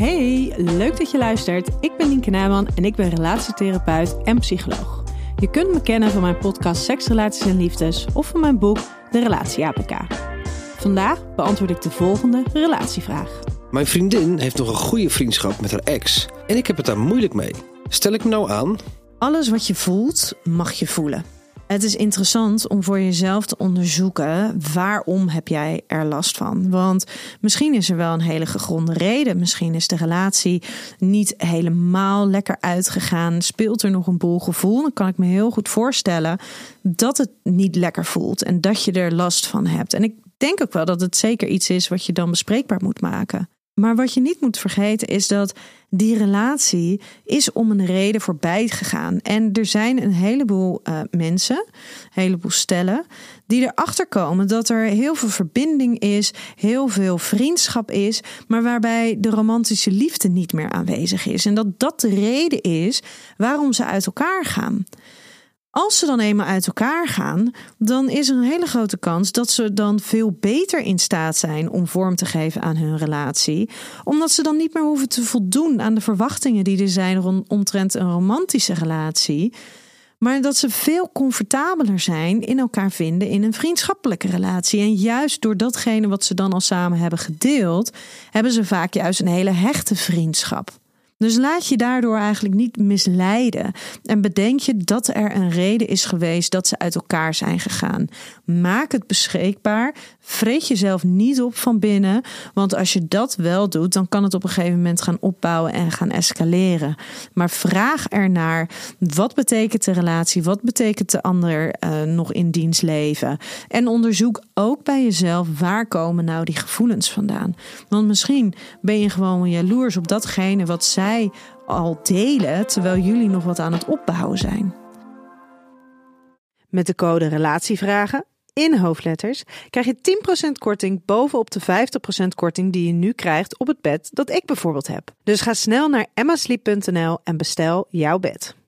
Hey, leuk dat je luistert. Ik ben Nienke Naaman en ik ben relatietherapeut en psycholoog. Je kunt me kennen van mijn podcast Seks, Relaties en Liefdes of van mijn boek De Relatie APK. Vandaag beantwoord ik de volgende relatievraag. Mijn vriendin heeft nog een goede vriendschap met haar ex. En ik heb het daar moeilijk mee. Stel ik me nou aan? Alles wat je voelt, mag je voelen. Het is interessant om voor jezelf te onderzoeken waarom heb jij er last van. Want misschien is er wel een hele gegronde reden. Misschien is de relatie niet helemaal lekker uitgegaan. Speelt er nog een boel gevoel? Dan kan ik me heel goed voorstellen dat het niet lekker voelt en dat je er last van hebt. En ik denk ook wel dat het zeker iets is wat je dan bespreekbaar moet maken. Maar wat je niet moet vergeten is dat die relatie is om een reden voorbij gegaan. En er zijn een heleboel uh, mensen, een heleboel stellen, die erachter komen dat er heel veel verbinding is, heel veel vriendschap is, maar waarbij de romantische liefde niet meer aanwezig is. En dat dat de reden is waarom ze uit elkaar gaan. Als ze dan eenmaal uit elkaar gaan, dan is er een hele grote kans dat ze dan veel beter in staat zijn om vorm te geven aan hun relatie. Omdat ze dan niet meer hoeven te voldoen aan de verwachtingen die er zijn omtrent een romantische relatie. Maar dat ze veel comfortabeler zijn in elkaar vinden in een vriendschappelijke relatie. En juist door datgene wat ze dan al samen hebben gedeeld, hebben ze vaak juist een hele hechte vriendschap. Dus laat je daardoor eigenlijk niet misleiden. En bedenk je dat er een reden is geweest dat ze uit elkaar zijn gegaan. Maak het beschikbaar. Vreet jezelf niet op van binnen. Want als je dat wel doet, dan kan het op een gegeven moment gaan opbouwen en gaan escaleren. Maar vraag ernaar: wat betekent de relatie? Wat betekent de ander uh, nog in dienst leven? En onderzoek ook bij jezelf waar komen nou die gevoelens vandaan. Want misschien ben je gewoon jaloers op datgene wat zij al delen terwijl jullie nog wat aan het opbouwen zijn. Met de code Relatievragen in hoofdletters krijg je 10% korting bovenop de 50% korting die je nu krijgt op het bed dat ik bijvoorbeeld heb. Dus ga snel naar emmasleep.nl en bestel jouw bed.